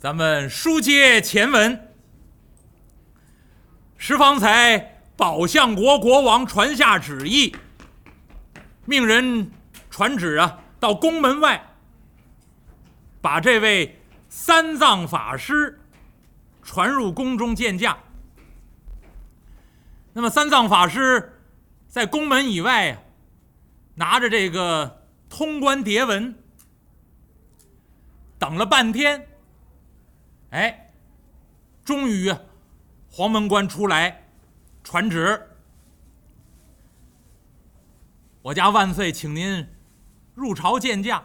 咱们书接前文，石方才宝相国国王传下旨意，命人传旨啊，到宫门外，把这位三藏法师传入宫中见驾。那么三藏法师在宫门以外呀，拿着这个通关牒文，等了半天。哎，终于，黄门关出来传旨，我家万岁，请您入朝见驾。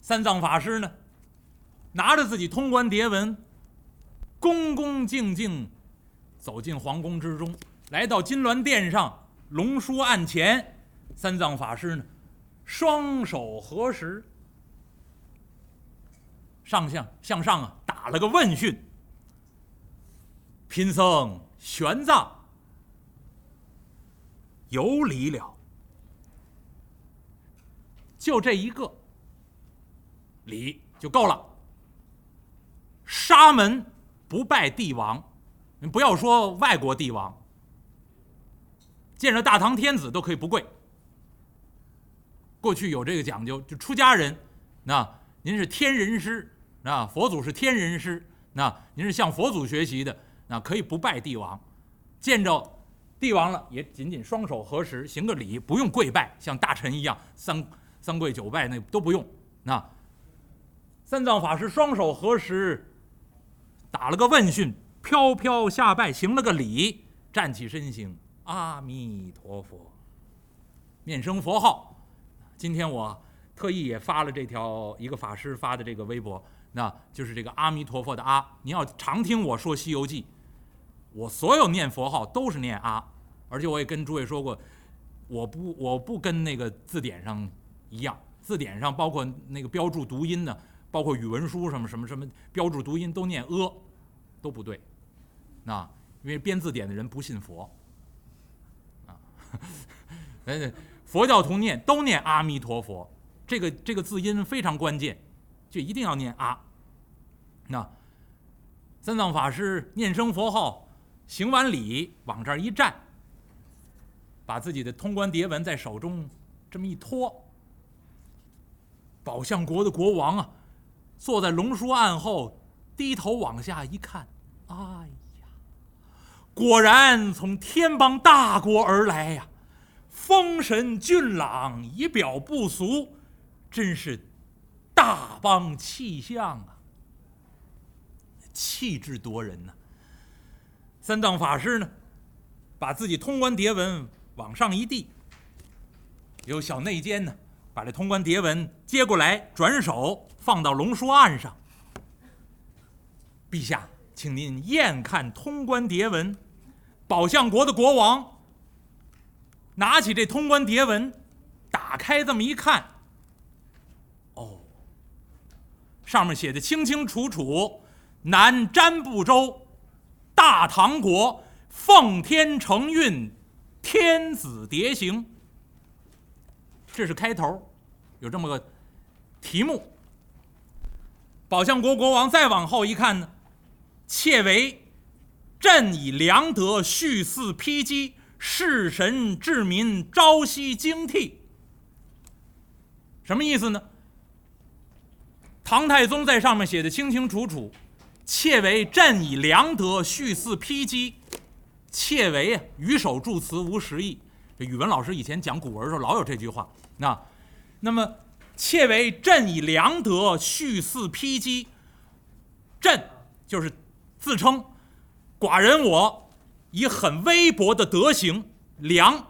三藏法师呢，拿着自己通关牒文，恭恭敬敬走进皇宫之中，来到金銮殿上龙书案前，三藏法师呢，双手合十。上向向上啊，打了个问讯。贫僧玄奘有礼了，就这一个礼就够了。沙门不拜帝王，你不要说外国帝王，见着大唐天子都可以不跪。过去有这个讲究，就出家人，那您是天人师。那佛祖是天人师，那您是向佛祖学习的，那可以不拜帝王，见着帝王了也仅仅双手合十行个礼，不用跪拜，像大臣一样三三跪九拜那都不用。那三藏法师双手合十，打了个问讯，飘飘下拜，行了个礼，站起身行，阿弥陀佛，念声佛号。今天我特意也发了这条一个法师发的这个微博。那就是这个阿弥陀佛的阿，您要常听我说《西游记》，我所有念佛号都是念阿，而且我也跟诸位说过，我不我不跟那个字典上一样，字典上包括那个标注读音的，包括语文书什么什么什么标注读音都念阿，都不对，那因为编字典的人不信佛，啊，佛教徒念都念阿弥陀佛，这个这个字音非常关键。就一定要念啊！那三藏法师念声佛号，行完礼，往这儿一站，把自己的通关牒文在手中这么一托。宝相国的国王啊，坐在龙书案后，低头往下一看，哎呀，果然从天邦大国而来呀，风神俊朗，仪表不俗，真是。大邦气象啊，气质夺人呐！三藏法师呢，把自己通关牒文往上一递，有小内监呢，把这通关牒文接过来，转手放到龙书案上。陛下，请您验看通关牒文。宝相国的国王拿起这通关牒文，打开这么一看。上面写的清清楚楚，南瞻部洲，大唐国，奉天承运，天子迭行。这是开头，有这么个题目。宝相国国王再往后一看呢，窃为朕以良德续嗣披基，事神治民，朝夕惊惕。什么意思呢？唐太宗在上面写的清清楚楚，窃为朕以良德续嗣披基，窃为啊，语首助词无实意。这语文老师以前讲古文的时候老有这句话。那，那么窃为朕以良德续嗣披基，朕就是自称寡人我以很微薄的德行良，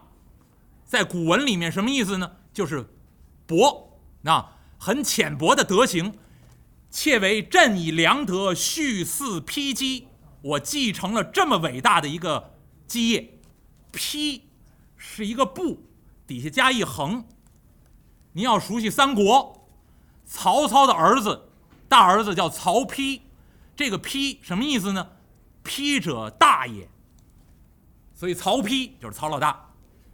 在古文里面什么意思呢？就是薄，那很浅薄的德行。窃为朕以良德续嗣披基，我继承了这么伟大的一个基业。披是一个不，底下加一横。您要熟悉三国，曹操的儿子，大儿子叫曹丕，这个丕什么意思呢？丕者大也。所以曹丕就是曹老大。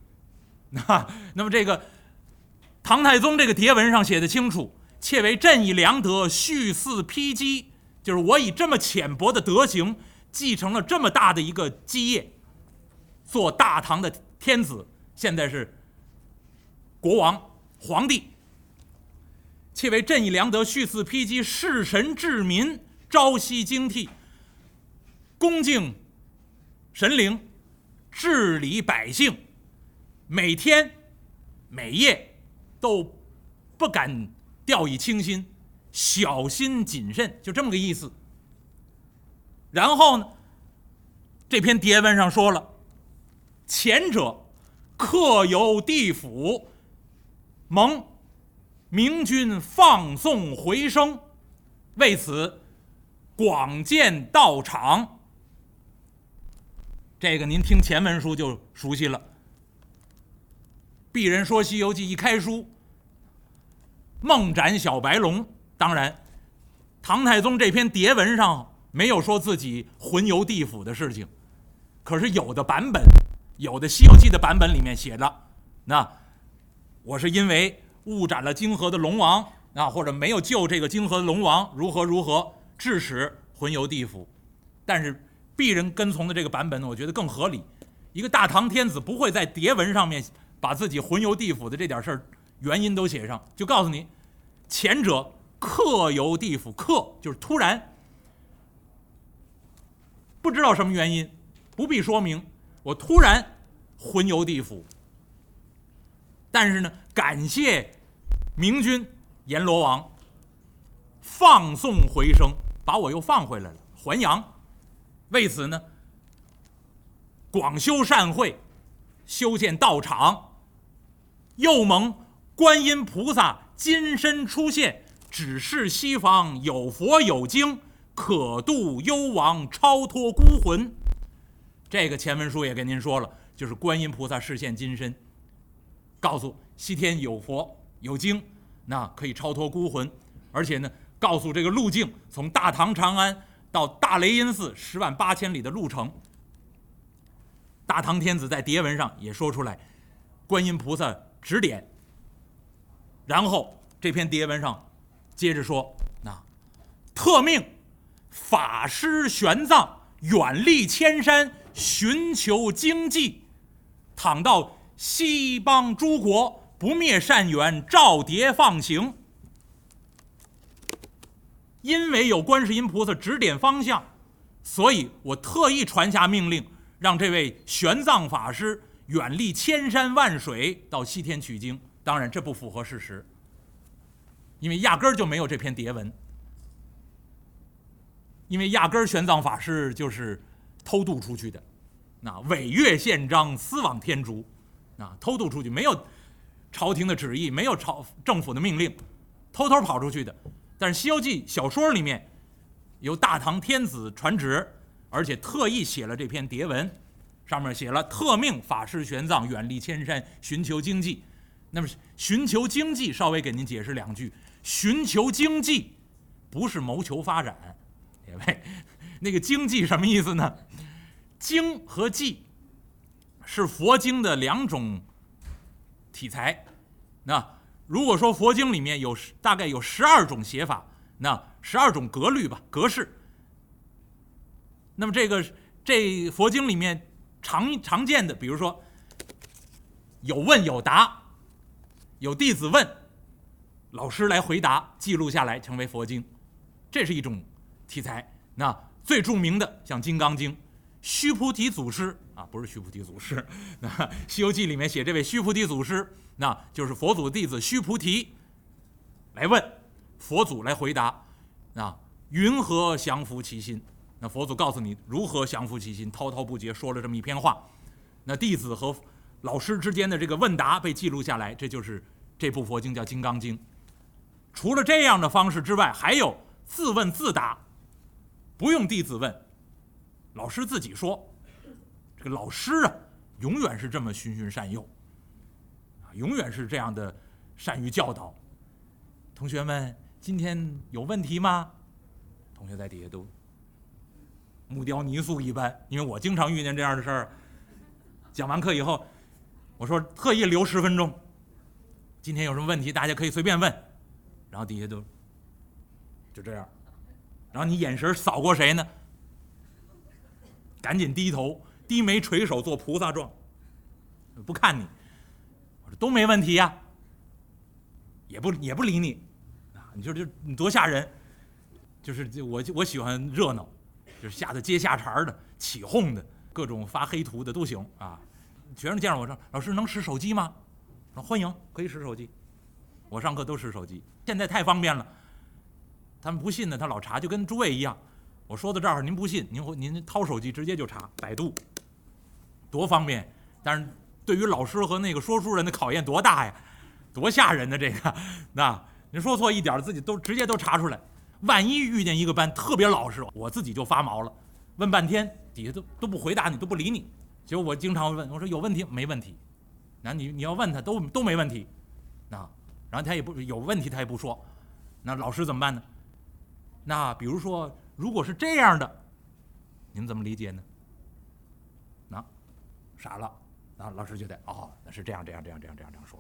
那那么这个唐太宗这个牒文上写的清楚。窃为朕以良德续嗣披基，就是我以这么浅薄的德行，继承了这么大的一个基业，做大唐的天子，现在是国王、皇帝，且为朕以良德，蓄嗣披基，事神治民，朝夕精惕，恭敬神灵，治理百姓，每天每夜都不敢掉以轻心。小心谨慎，就这么个意思。然后呢，这篇牒文上说了，前者客游地府，蒙明君放送回声，为此广建道场。这个您听前文书就熟悉了。鄙人说《西游记》一开书，梦斩小白龙。当然，唐太宗这篇牒文上没有说自己魂游地府的事情，可是有的版本，有的《西游记》的版本里面写的，那我是因为误斩了泾河的龙王啊，或者没有救这个泾河的龙王，如何如何，致使魂游地府。但是鄙人跟从的这个版本呢，我觉得更合理。一个大唐天子不会在牒文上面把自己魂游地府的这点事儿原因都写上，就告诉你，前者。客游地府，客就是突然，不知道什么原因，不必说明。我突然魂游地府，但是呢，感谢明君阎罗王放送回声，把我又放回来了，还阳。为此呢，广修善会，修建道场，又蒙观音菩萨金身出现。只是西方有佛有经，可度幽王，超脱孤魂。这个前文书也跟您说了，就是观音菩萨示现金身，告诉西天有佛有经，那可以超脱孤魂，而且呢，告诉这个路径，从大唐长安到大雷音寺十万八千里的路程。大唐天子在牒文上也说出来，观音菩萨指点。然后这篇牒文上。接着说，那特命法师玄奘远历千山，寻求经济，倘到西邦诸国，不灭善缘，照牒放行。因为有观世音菩萨指点方向，所以我特意传下命令，让这位玄奘法师远历千山万水到西天取经。当然，这不符合事实。因为压根儿就没有这篇牒文，因为压根儿玄奘法师就是偷渡出去的，那违越宪章，私往天竺，啊，偷渡出去没有朝廷的旨意，没有朝政府的命令，偷偷跑出去的。但是《西游记》小说里面由大唐天子传旨，而且特意写了这篇牒文，上面写了特命法师玄奘远离千山寻求经济。那么寻求经济，稍微给您解释两句。寻求经济，不是谋求发展，各位，那个经济什么意思呢？经和济是佛经的两种题材。那如果说佛经里面有大概有十二种写法，那十二种格律吧，格式。那么这个这佛经里面常常见的，比如说有问有答，有弟子问。老师来回答，记录下来成为佛经，这是一种题材。那最著名的像《金刚经》，须菩提祖师啊，不是须菩提祖师，那《西游记》里面写这位须菩提祖师，那就是佛祖弟子须菩提来问佛祖来回答，啊，云何降伏其心？那佛祖告诉你如何降伏其心，滔滔不绝说了这么一篇话。那弟子和老师之间的这个问答被记录下来，这就是这部佛经叫《金刚经》。除了这样的方式之外，还有自问自答，不用弟子问，老师自己说。这个老师啊，永远是这么循循善诱，啊，永远是这样的善于教导。同学们，今天有问题吗？同学在底下都木雕泥塑一般，因为我经常遇见这样的事儿。讲完课以后，我说特意留十分钟，今天有什么问题，大家可以随便问。然后底下都就这样，然后你眼神扫过谁呢？赶紧低头，低眉垂手做菩萨状，不看你。我说都没问题呀，也不也不理你，啊，你说这你多吓人，就是我我喜欢热闹，就是吓得接下茬的、起哄的、各种发黑图的都行啊。学生见着我说：“老师能使手机吗？”说：“欢迎，可以使手机。”我上课都使手机，现在太方便了。他们不信呢，他老查，就跟诸位一样。我说到这儿，您不信，您您掏手机直接就查百度，多方便。但是对于老师和那个说书人的考验多大呀，多吓人呢！这个，那您说错一点，自己都直接都查出来。万一遇见一个班特别老实，我自己就发毛了，问半天底下都都不回答你，都不理你。结果我经常问我说有问题没问题？那你你要问他都都没问题，那然后他也不有问题他也不说，那老师怎么办呢？那比如说如果是这样的，您怎么理解呢？那傻了，那老师就得哦，那是这样这样这样这样这样这样说。